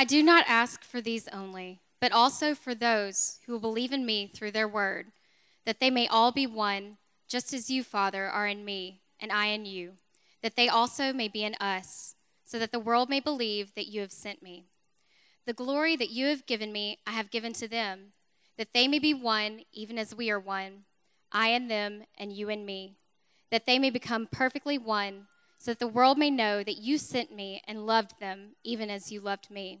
I do not ask for these only, but also for those who will believe in me through their word, that they may all be one, just as you, Father, are in me, and I in you, that they also may be in us, so that the world may believe that you have sent me. The glory that you have given me, I have given to them, that they may be one, even as we are one, I and them, and you and me, that they may become perfectly one so that the world may know that you sent me and loved them, even as you loved me.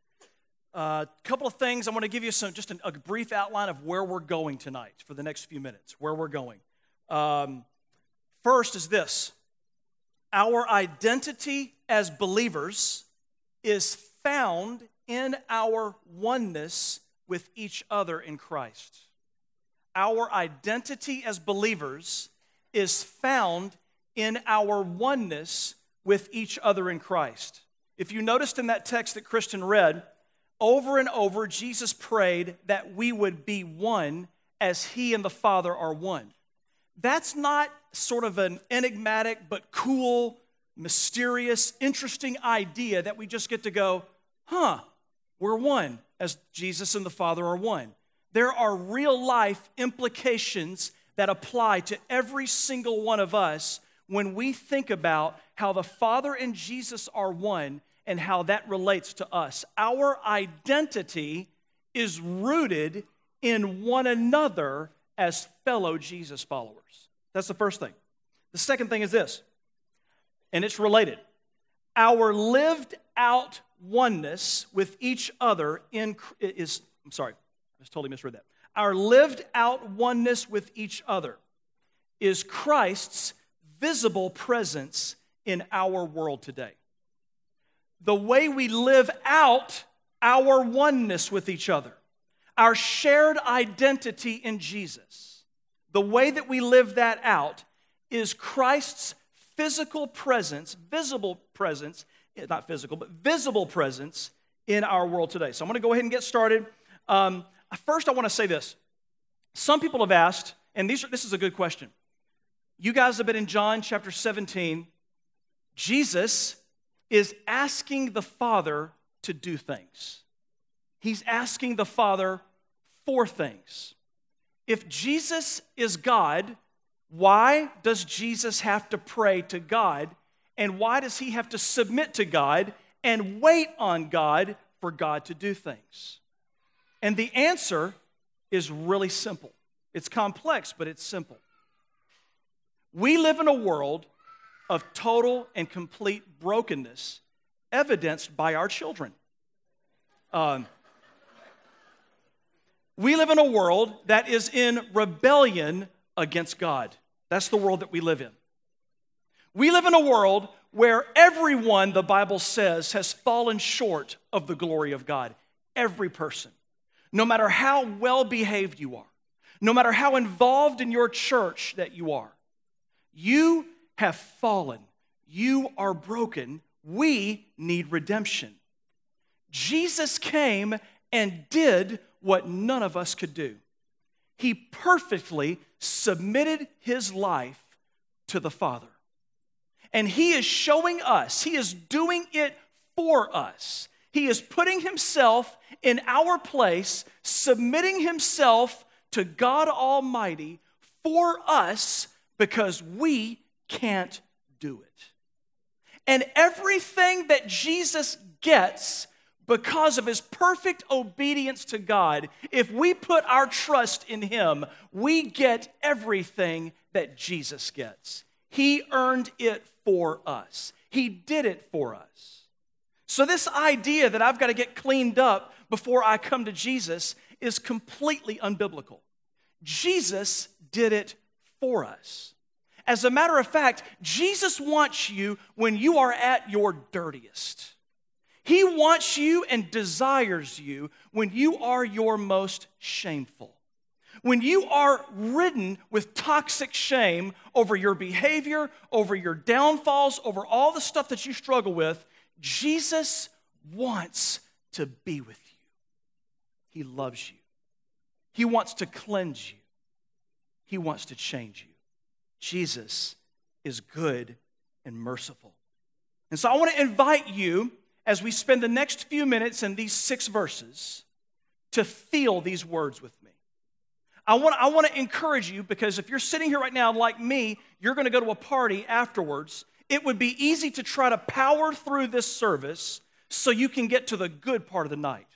A uh, couple of things. I want to give you some just an, a brief outline of where we're going tonight for the next few minutes. Where we're going. Um, first is this: our identity as believers is found in our oneness with each other in Christ. Our identity as believers is found in our oneness with each other in Christ. If you noticed in that text that Kristen read, over and over, Jesus prayed that we would be one as he and the Father are one. That's not sort of an enigmatic but cool, mysterious, interesting idea that we just get to go, huh, we're one as Jesus and the Father are one. There are real life implications that apply to every single one of us when we think about how the Father and Jesus are one and how that relates to us. Our identity is rooted in one another as fellow Jesus followers. That's the first thing. The second thing is this, and it's related. Our lived out oneness with each other in is I'm sorry, I just totally misread that. Our lived out oneness with each other is Christ's visible presence in our world today. The way we live out our oneness with each other, our shared identity in Jesus, the way that we live that out is Christ's physical presence, visible presence, eh, not physical, but visible presence in our world today. So I'm going to go ahead and get started. Um, first, I want to say this. Some people have asked, and these are, this is a good question you guys have been in John chapter 17. Jesus is asking the Father to do things. He's asking the Father for things. If Jesus is God, why does Jesus have to pray to God? And why does he have to submit to God and wait on God for God to do things? And the answer is really simple. It's complex, but it's simple. We live in a world of total and complete brokenness, evidenced by our children. Um, we live in a world that is in rebellion against God. That's the world that we live in. We live in a world where everyone, the Bible says, has fallen short of the glory of God. Every person. No matter how well behaved you are, no matter how involved in your church that you are, you have fallen. You are broken. We need redemption. Jesus came and did what none of us could do. He perfectly submitted his life to the Father. And he is showing us, he is doing it for us. He is putting himself in our place, submitting himself to God Almighty for us because we can't do it. And everything that Jesus gets because of his perfect obedience to God, if we put our trust in him, we get everything that Jesus gets. He earned it for us, he did it for us. So, this idea that I've got to get cleaned up before I come to Jesus is completely unbiblical. Jesus did it for us. As a matter of fact, Jesus wants you when you are at your dirtiest. He wants you and desires you when you are your most shameful. When you are ridden with toxic shame over your behavior, over your downfalls, over all the stuff that you struggle with, Jesus wants to be with you. He loves you. He wants to cleanse you. He wants to change you. Jesus is good and merciful. And so I want to invite you as we spend the next few minutes in these six verses to feel these words with me. I want, I want to encourage you because if you're sitting here right now, like me, you're going to go to a party afterwards. It would be easy to try to power through this service so you can get to the good part of the night.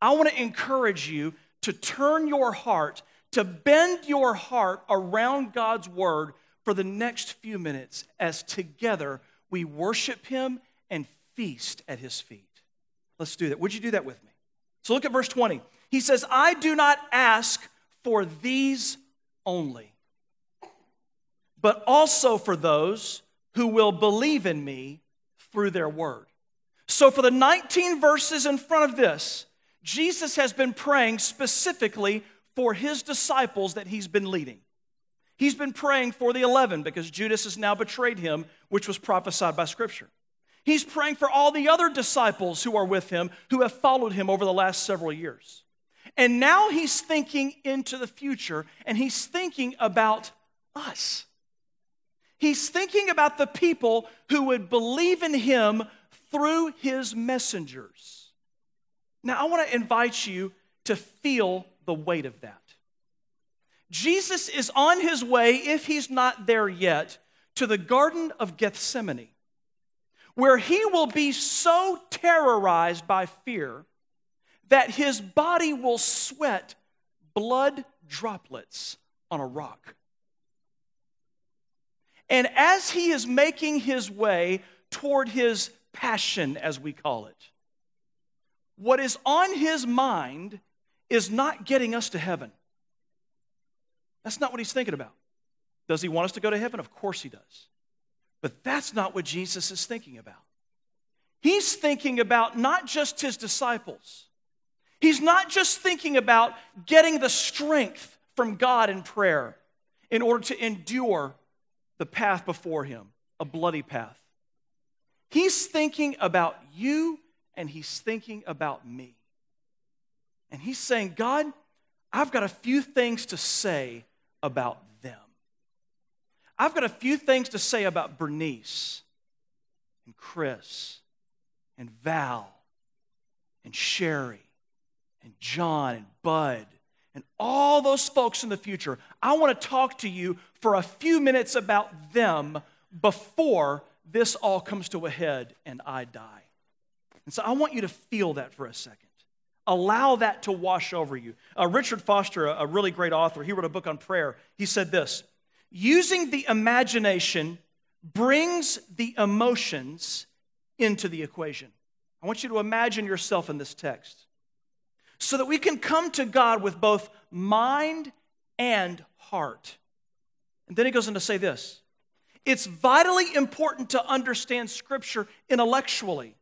I want to encourage you to turn your heart, to bend your heart around God's word for the next few minutes as together we worship Him and feast at His feet. Let's do that. Would you do that with me? So look at verse 20. He says, I do not ask for these only, but also for those who will believe in me through their word. So, for the 19 verses in front of this, Jesus has been praying specifically for his disciples that he's been leading. He's been praying for the 11 because Judas has now betrayed him, which was prophesied by Scripture. He's praying for all the other disciples who are with him, who have followed him over the last several years. And now he's thinking into the future and he's thinking about us. He's thinking about the people who would believe in him through his messengers. Now, I want to invite you to feel the weight of that. Jesus is on his way, if he's not there yet, to the Garden of Gethsemane, where he will be so terrorized by fear that his body will sweat blood droplets on a rock. And as he is making his way toward his passion, as we call it, what is on his mind is not getting us to heaven. That's not what he's thinking about. Does he want us to go to heaven? Of course he does. But that's not what Jesus is thinking about. He's thinking about not just his disciples, He's not just thinking about getting the strength from God in prayer in order to endure the path before him, a bloody path. He's thinking about you and he's thinking about me. And he's saying, God, I've got a few things to say about them. I've got a few things to say about Bernice and Chris and Val and Sherry and John and Bud and all those folks in the future. I want to talk to you for a few minutes about them before this all comes to a head and I die. And so I want you to feel that for a second. Allow that to wash over you. Uh, Richard Foster, a, a really great author, he wrote a book on prayer. He said this Using the imagination brings the emotions into the equation. I want you to imagine yourself in this text so that we can come to God with both mind and heart. And then he goes on to say this it's vitally important to understand Scripture intellectually,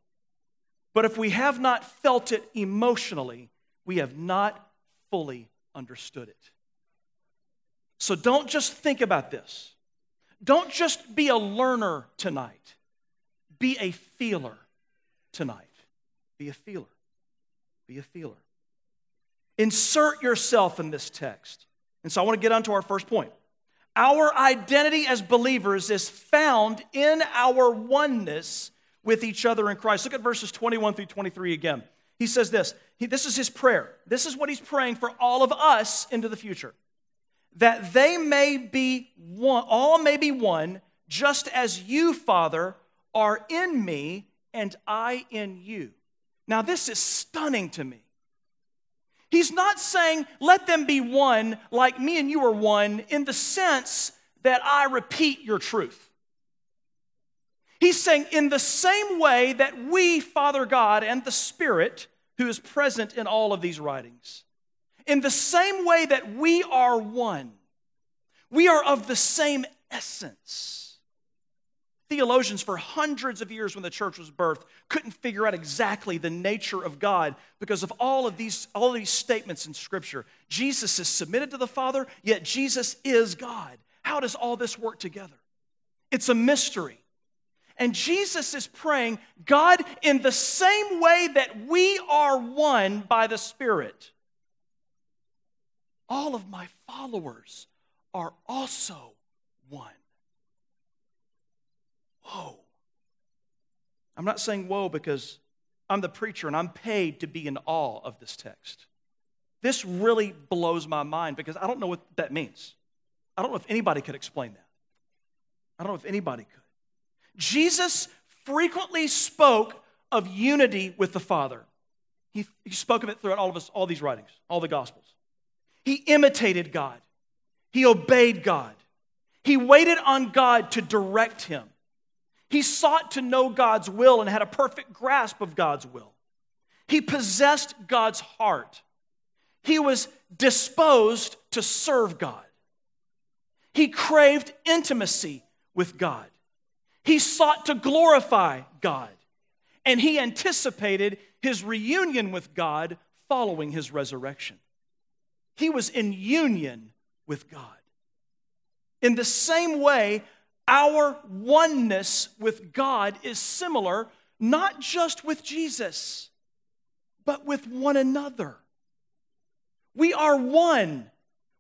but if we have not felt it emotionally, we have not fully understood it. So don't just think about this. Don't just be a learner tonight. Be a feeler tonight. Be a feeler. Be a feeler. Insert yourself in this text. And so I want to get on to our first point. Our identity as believers is found in our oneness with each other in Christ. Look at verses 21 through 23 again. He says this he, this is his prayer. This is what he's praying for all of us into the future. That they may be one, all may be one, just as you, Father, are in me and I in you. Now, this is stunning to me. He's not saying, let them be one like me and you are one in the sense that I repeat your truth. He's saying, in the same way that we, Father God, and the Spirit, who is present in all of these writings, in the same way that we are one, we are of the same essence. Theologians, for hundreds of years when the church was birthed, couldn't figure out exactly the nature of God because of all of these, all of these statements in Scripture. Jesus is submitted to the Father, yet Jesus is God. How does all this work together? It's a mystery. And Jesus is praying, God, in the same way that we are one by the Spirit, all of my followers are also one. Whoa. I'm not saying whoa because I'm the preacher and I'm paid to be in awe of this text. This really blows my mind because I don't know what that means. I don't know if anybody could explain that. I don't know if anybody could. Jesus frequently spoke of unity with the Father. He, he spoke of it throughout all of us, all these writings, all the Gospels. He imitated God. He obeyed God. He waited on God to direct him. He sought to know God's will and had a perfect grasp of God's will. He possessed God's heart. He was disposed to serve God. He craved intimacy with God. He sought to glorify God. And he anticipated his reunion with God following his resurrection. He was in union with God. In the same way, our oneness with God is similar, not just with Jesus, but with one another. We are one.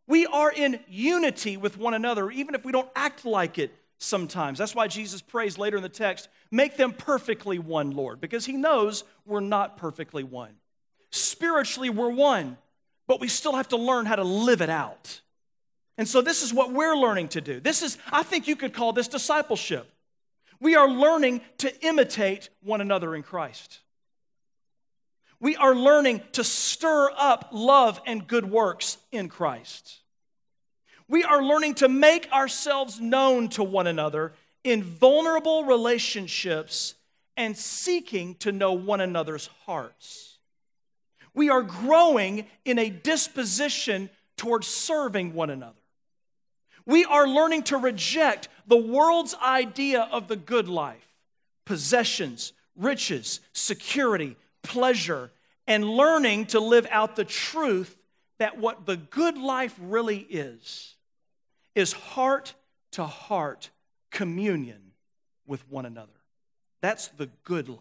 We are in unity with one another, even if we don't act like it sometimes. That's why Jesus prays later in the text, make them perfectly one, Lord, because he knows we're not perfectly one. Spiritually, we're one, but we still have to learn how to live it out. And so this is what we're learning to do. This is, I think you could call this discipleship. We are learning to imitate one another in Christ. We are learning to stir up love and good works in Christ. We are learning to make ourselves known to one another in vulnerable relationships and seeking to know one another's hearts. We are growing in a disposition towards serving one another. We are learning to reject the world's idea of the good life possessions, riches, security, pleasure, and learning to live out the truth that what the good life really is is heart to heart communion with one another. That's the good life.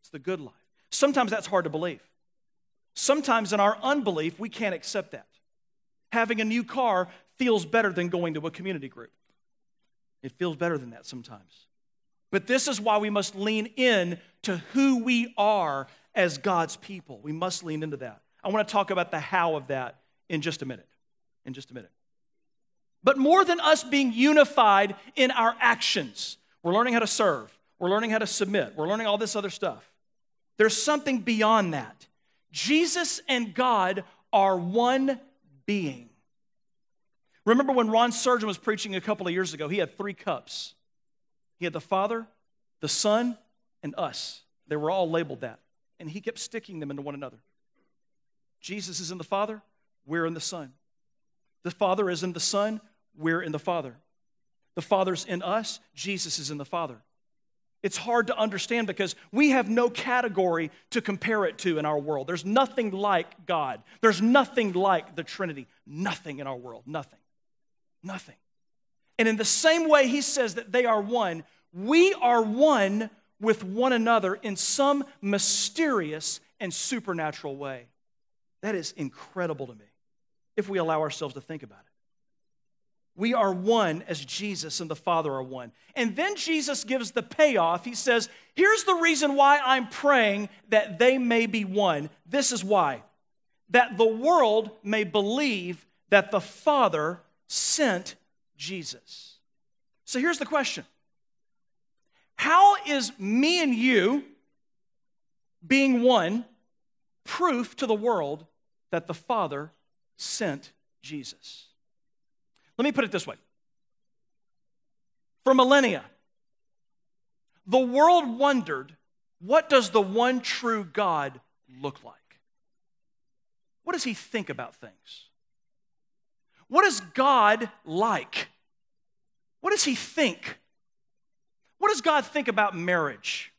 It's the good life. Sometimes that's hard to believe. Sometimes in our unbelief, we can't accept that. Having a new car feels better than going to a community group. It feels better than that sometimes. But this is why we must lean in to who we are as God's people. We must lean into that. I want to talk about the how of that in just a minute. In just a minute. But more than us being unified in our actions, we're learning how to serve, we're learning how to submit, we're learning all this other stuff. There's something beyond that. Jesus and God are one being. Remember when Ron Surgeon was preaching a couple of years ago? He had three cups. He had the Father, the Son, and us. They were all labeled that. And he kept sticking them into one another. Jesus is in the Father, we're in the Son. The Father is in the Son, we're in the Father. The Father's in us, Jesus is in the Father. It's hard to understand because we have no category to compare it to in our world. There's nothing like God. There's nothing like the Trinity. Nothing in our world. Nothing. Nothing. And in the same way he says that they are one, we are one with one another in some mysterious and supernatural way. That is incredible to me if we allow ourselves to think about it. We are one as Jesus and the Father are one. And then Jesus gives the payoff. He says, Here's the reason why I'm praying that they may be one. This is why that the world may believe that the Father sent Jesus. So here's the question How is me and you being one proof to the world that the Father sent Jesus? Let me put it this way For millennia, the world wondered what does the one true God look like? What does he think about things? What is God like? What does he think? What does God think about marriage?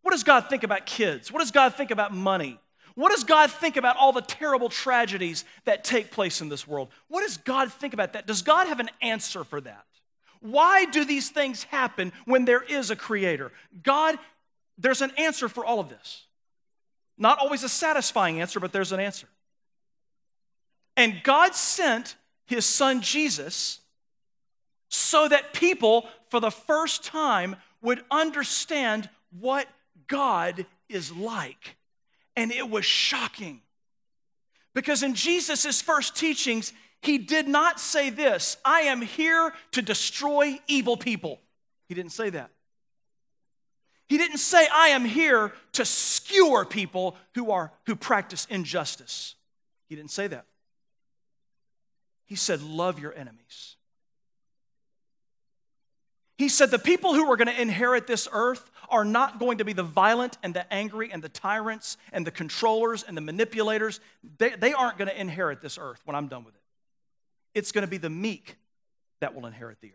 What does God think about kids? What does God think about money? What does God think about all the terrible tragedies that take place in this world? What does God think about that? Does God have an answer for that? Why do these things happen when there is a creator? God, there's an answer for all of this. Not always a satisfying answer, but there's an answer. And God sent his son Jesus so that people, for the first time, would understand what God is like. And it was shocking. Because in Jesus' first teachings, he did not say this I am here to destroy evil people. He didn't say that. He didn't say, I am here to skewer people who, are, who practice injustice. He didn't say that. He said, Love your enemies. He said, The people who are going to inherit this earth are not going to be the violent and the angry and the tyrants and the controllers and the manipulators. They, they aren't going to inherit this earth when I'm done with it. It's going to be the meek that will inherit the earth.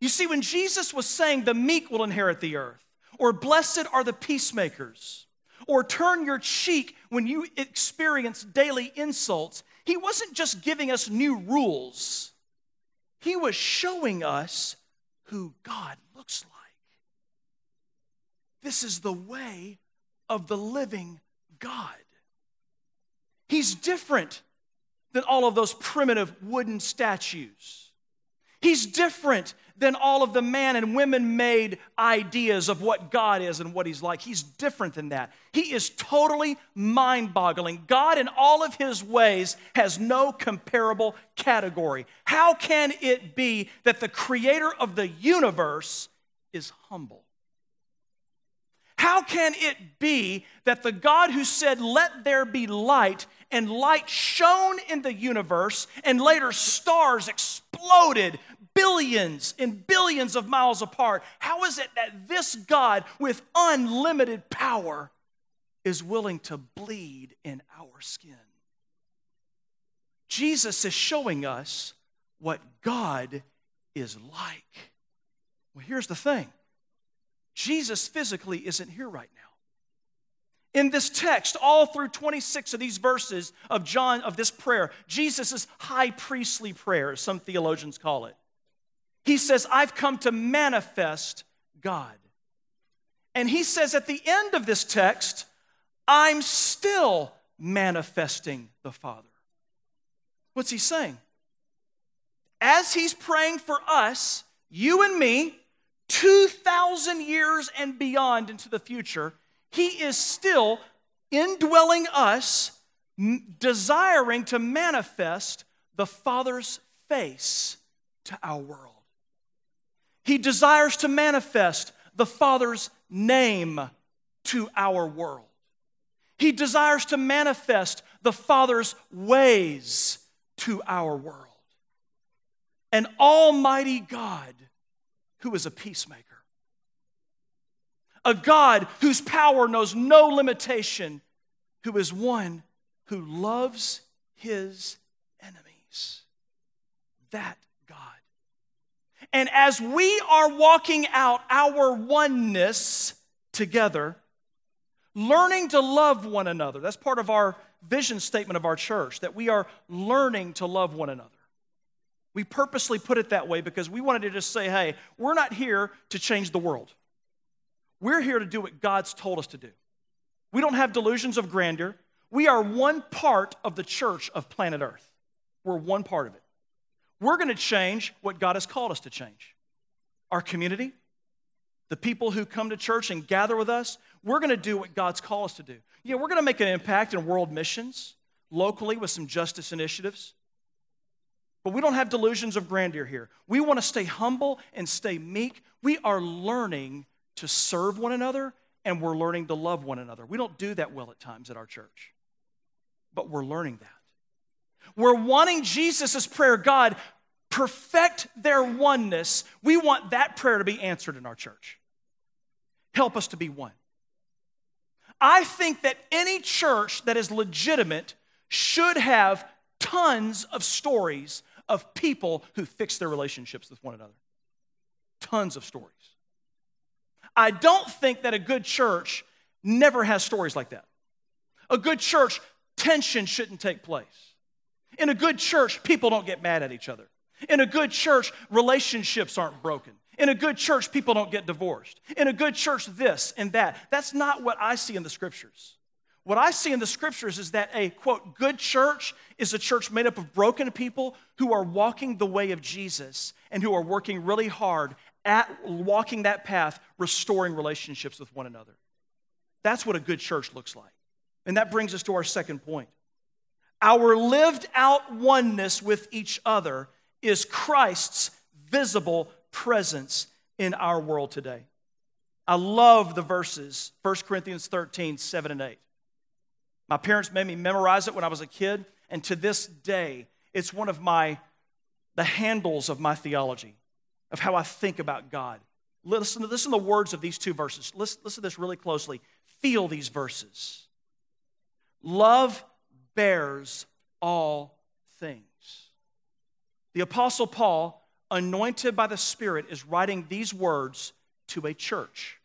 You see, when Jesus was saying the meek will inherit the earth, or blessed are the peacemakers, or turn your cheek when you experience daily insults, he wasn't just giving us new rules, he was showing us who God looks like. This is the way of the living God. He's different than all of those primitive wooden statues. He's different than all of the man and women made ideas of what God is and what He's like. He's different than that. He is totally mind boggling. God, in all of His ways, has no comparable category. How can it be that the creator of the universe is humble? How can it be that the God who said, Let there be light, and light shone in the universe, and later stars exploded billions and billions of miles apart. How is it that this God with unlimited power is willing to bleed in our skin? Jesus is showing us what God is like. Well, here's the thing Jesus physically isn't here right now. In this text, all through 26 of these verses of John, of this prayer, Jesus' high priestly prayer, as some theologians call it. He says, I've come to manifest God. And he says at the end of this text, I'm still manifesting the Father. What's he saying? As he's praying for us, you and me, 2,000 years and beyond into the future, he is still indwelling us, desiring to manifest the Father's face to our world. He desires to manifest the Father's name to our world. He desires to manifest the Father's ways to our world. An almighty God who is a peacemaker. A God whose power knows no limitation, who is one who loves his enemies. That God. and as we are walking out our oneness together, learning to love one another, that's part of our vision statement of our church, that we are learning to love one another. We purposely put it that way because we wanted to just say, hey, we're not here to change the world. We're here to do what God's told us to do. We don't have delusions of grandeur. We are one part of the church of planet Earth. We're one part of it. We're going to change what God has called us to change. Our community, the people who come to church and gather with us, we're going to do what God's called us to do. Yeah, we're going to make an impact in world missions, locally with some justice initiatives. But we don't have delusions of grandeur here. We want to stay humble and stay meek. We are learning to serve one another and we're learning to love one another. We don't do that well at times at our church, but we're learning that. We're wanting Jesus' prayer, God, perfect their oneness. We want that prayer to be answered in our church. Help us to be one. I think that any church that is legitimate should have tons of stories of people who fix their relationships with one another. Tons of stories. I don't think that a good church never has stories like that. A good church, tension shouldn't take place. In a good church, people don't get mad at each other. In a good church, relationships aren't broken. In a good church, people don't get divorced. In a good church, this and that. That's not what I see in the scriptures. What I see in the scriptures is that a quote, good church is a church made up of broken people who are walking the way of Jesus and who are working really hard at walking that path, restoring relationships with one another. That's what a good church looks like. And that brings us to our second point. Our lived out oneness with each other is Christ's visible presence in our world today. I love the verses, 1 Corinthians 13, 7 and 8. My parents made me memorize it when I was a kid, and to this day, it's one of my the handles of my theology, of how I think about God. Listen to, listen to the words of these two verses. Listen, listen to this really closely. Feel these verses. Love bears all things. The Apostle Paul, anointed by the Spirit, is writing these words to a church.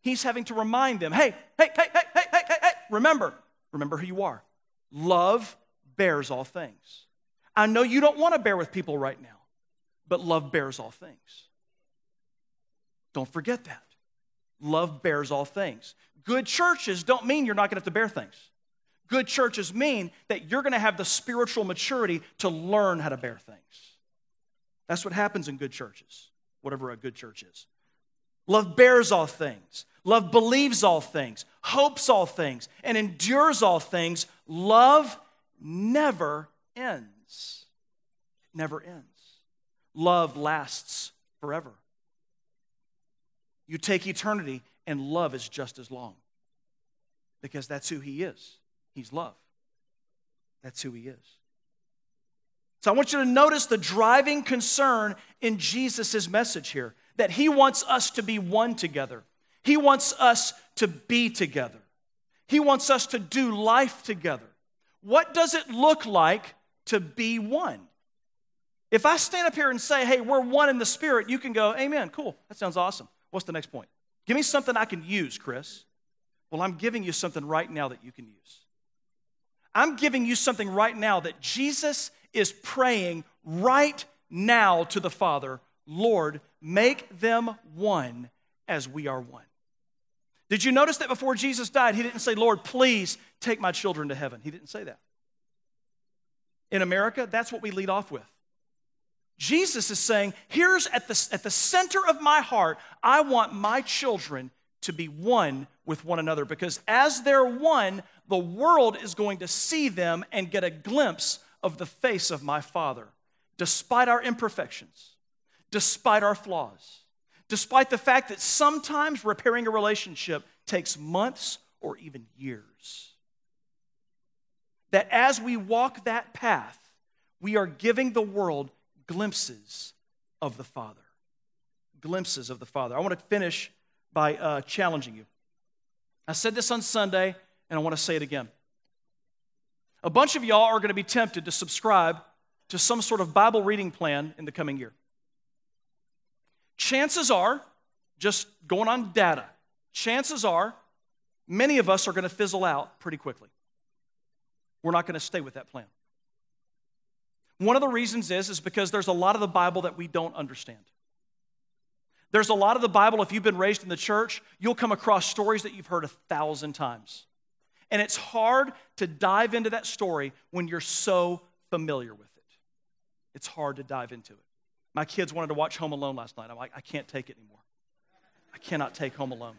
He's having to remind them hey, hey, hey, hey, hey, hey, hey, hey, remember, remember who you are. Love bears all things. I know you don't want to bear with people right now, but love bears all things. Don't forget that. Love bears all things. Good churches don't mean you're not going to have to bear things. Good churches mean that you're going to have the spiritual maturity to learn how to bear things. That's what happens in good churches, whatever a good church is. Love bears all things. Love believes all things, hopes all things, and endures all things. Love never ends. It never ends. Love lasts forever. You take eternity, and love is just as long because that's who He is. He's love. That's who He is. So I want you to notice the driving concern in Jesus' message here that He wants us to be one together. He wants us to be together. He wants us to do life together. What does it look like to be one? If I stand up here and say, hey, we're one in the Spirit, you can go, amen, cool, that sounds awesome. What's the next point? Give me something I can use, Chris. Well, I'm giving you something right now that you can use. I'm giving you something right now that Jesus is praying right now to the Father Lord, make them one as we are one. Did you notice that before Jesus died, he didn't say, Lord, please take my children to heaven? He didn't say that. In America, that's what we lead off with. Jesus is saying, here's at the, at the center of my heart, I want my children to be one with one another because as they're one, the world is going to see them and get a glimpse of the face of my Father, despite our imperfections, despite our flaws, despite the fact that sometimes repairing a relationship takes months or even years. That as we walk that path, we are giving the world glimpses of the Father. Glimpses of the Father. I want to finish by uh, challenging you. I said this on Sunday, and I want to say it again. A bunch of y'all are going to be tempted to subscribe to some sort of Bible reading plan in the coming year. Chances are, just going on data, chances are many of us are going to fizzle out pretty quickly. We're not going to stay with that plan. One of the reasons is, is because there's a lot of the Bible that we don't understand. There's a lot of the Bible, if you've been raised in the church, you'll come across stories that you've heard a thousand times. And it's hard to dive into that story when you're so familiar with it. It's hard to dive into it. My kids wanted to watch Home Alone last night. I'm like, I can't take it anymore. I cannot take Home Alone.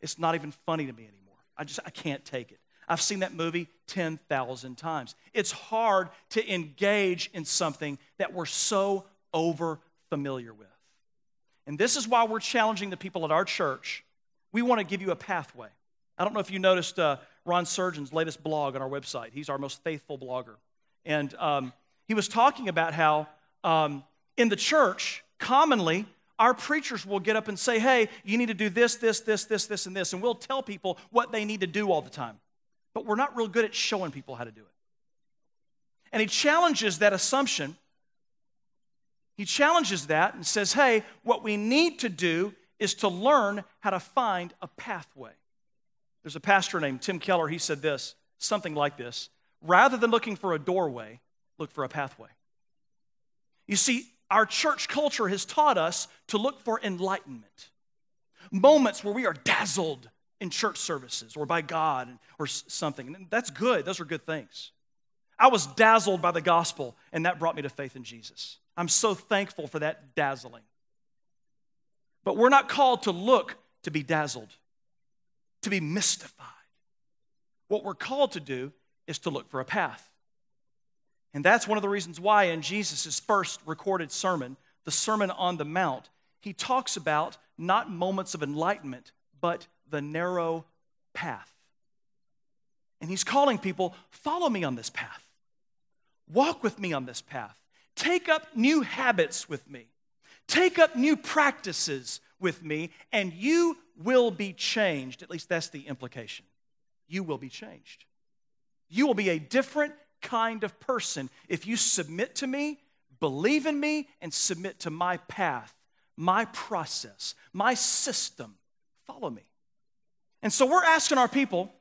It's not even funny to me anymore. I just, I can't take it. I've seen that movie 10,000 times. It's hard to engage in something that we're so over familiar with. And this is why we're challenging the people at our church. We want to give you a pathway. I don't know if you noticed uh, Ron Surgeon's latest blog on our website. He's our most faithful blogger. And um, he was talking about how um, in the church, commonly, our preachers will get up and say, hey, you need to do this, this, this, this, this, and this. And we'll tell people what they need to do all the time. But we're not real good at showing people how to do it. And he challenges that assumption he challenges that and says, hey, what we need to do is to learn how to find a pathway. There's a pastor named Tim Keller, he said this, something like this rather than looking for a doorway, look for a pathway. You see, our church culture has taught us to look for enlightenment, moments where we are dazzled in church services or by God or something. And that's good, those are good things. I was dazzled by the gospel, and that brought me to faith in Jesus. I'm so thankful for that dazzling. But we're not called to look to be dazzled, to be mystified. What we're called to do is to look for a path. And that's one of the reasons why in Jesus' first recorded sermon, the Sermon on the Mount, he talks about not moments of enlightenment, but the narrow path. And he's calling people, follow me on this path. Walk with me on this path. Take up new habits with me. Take up new practices with me, and you will be changed. At least that's the implication. You will be changed. You will be a different kind of person if you submit to me, believe in me, and submit to my path, my process, my system. Follow me. And so we're asking our people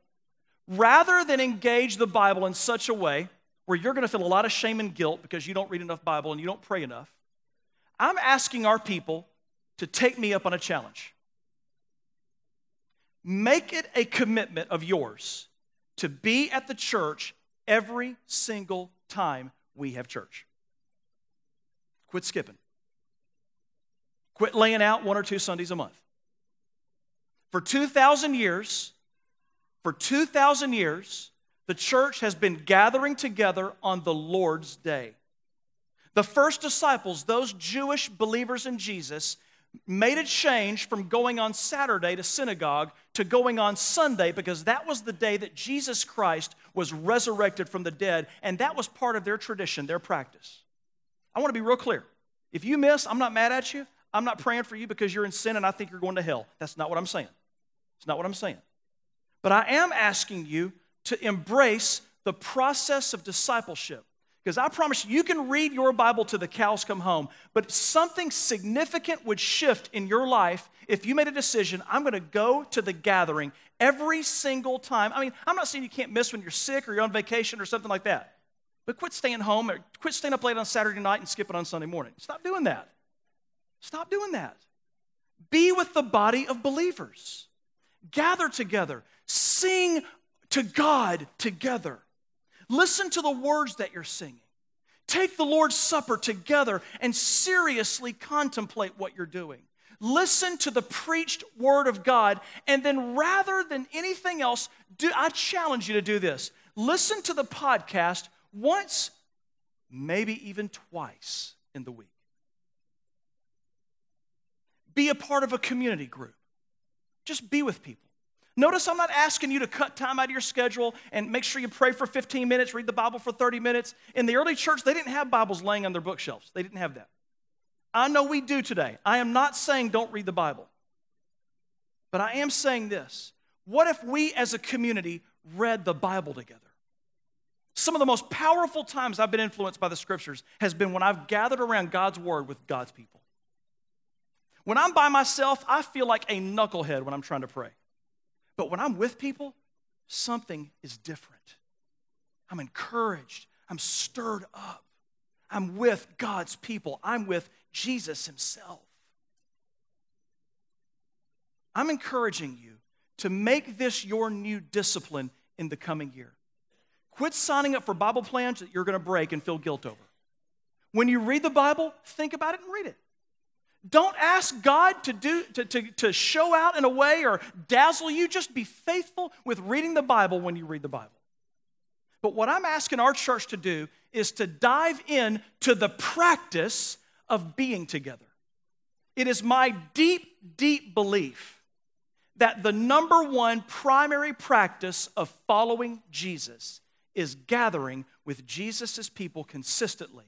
rather than engage the Bible in such a way where you're going to feel a lot of shame and guilt because you don't read enough Bible and you don't pray enough, I'm asking our people to take me up on a challenge. Make it a commitment of yours to be at the church every single time we have church. Quit skipping. Quit laying out one or two Sundays a month. For 2,000 years, for 2,000 years, the church has been gathering together on the Lord's day. The first disciples, those Jewish believers in Jesus, made a change from going on Saturday to synagogue to going on Sunday because that was the day that Jesus Christ was resurrected from the dead, and that was part of their tradition, their practice. I want to be real clear. If you miss, I'm not mad at you. I'm not praying for you because you're in sin and I think you're going to hell. That's not what I'm saying. It's not what I'm saying. But I am asking you to embrace the process of discipleship. Because I promise you, you can read your Bible till the cows come home, but something significant would shift in your life if you made a decision I'm going to go to the gathering every single time. I mean, I'm not saying you can't miss when you're sick or you're on vacation or something like that, but quit staying home or quit staying up late on Saturday night and skipping on Sunday morning. Stop doing that. Stop doing that. Be with the body of believers, gather together, sing to God together. Listen to the words that you're singing. Take the Lord's Supper together and seriously contemplate what you're doing. Listen to the preached word of God, and then rather than anything else, do, I challenge you to do this. Listen to the podcast once, maybe even twice in the week. Be a part of a community group. Just be with people. Notice I'm not asking you to cut time out of your schedule and make sure you pray for 15 minutes, read the Bible for 30 minutes. In the early church, they didn't have Bibles laying on their bookshelves, they didn't have that. I know we do today. I am not saying don't read the Bible, but I am saying this. What if we as a community read the Bible together? Some of the most powerful times I've been influenced by the scriptures has been when I've gathered around God's word with God's people. When I'm by myself, I feel like a knucklehead when I'm trying to pray. But when I'm with people, something is different. I'm encouraged, I'm stirred up. I'm with God's people, I'm with Jesus Himself. I'm encouraging you to make this your new discipline in the coming year. Quit signing up for Bible plans that you're going to break and feel guilt over. When you read the Bible, think about it and read it. Don't ask God to, do, to, to, to show out in a way or dazzle you. Just be faithful with reading the Bible when you read the Bible. But what I'm asking our church to do is to dive in to the practice of being together. It is my deep, deep belief that the number one primary practice of following Jesus is gathering with Jesus' people consistently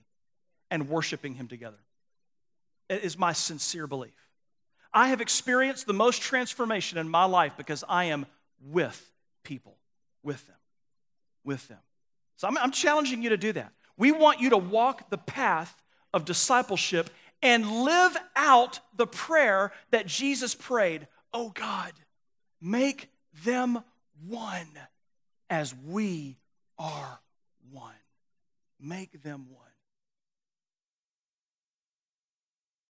and worshiping Him together is my sincere belief. I have experienced the most transformation in my life because I am with people, with them, with them. So I'm, I'm challenging you to do that. We want you to walk the path of discipleship and live out the prayer that Jesus prayed Oh God, make them one as we are one. Make them one.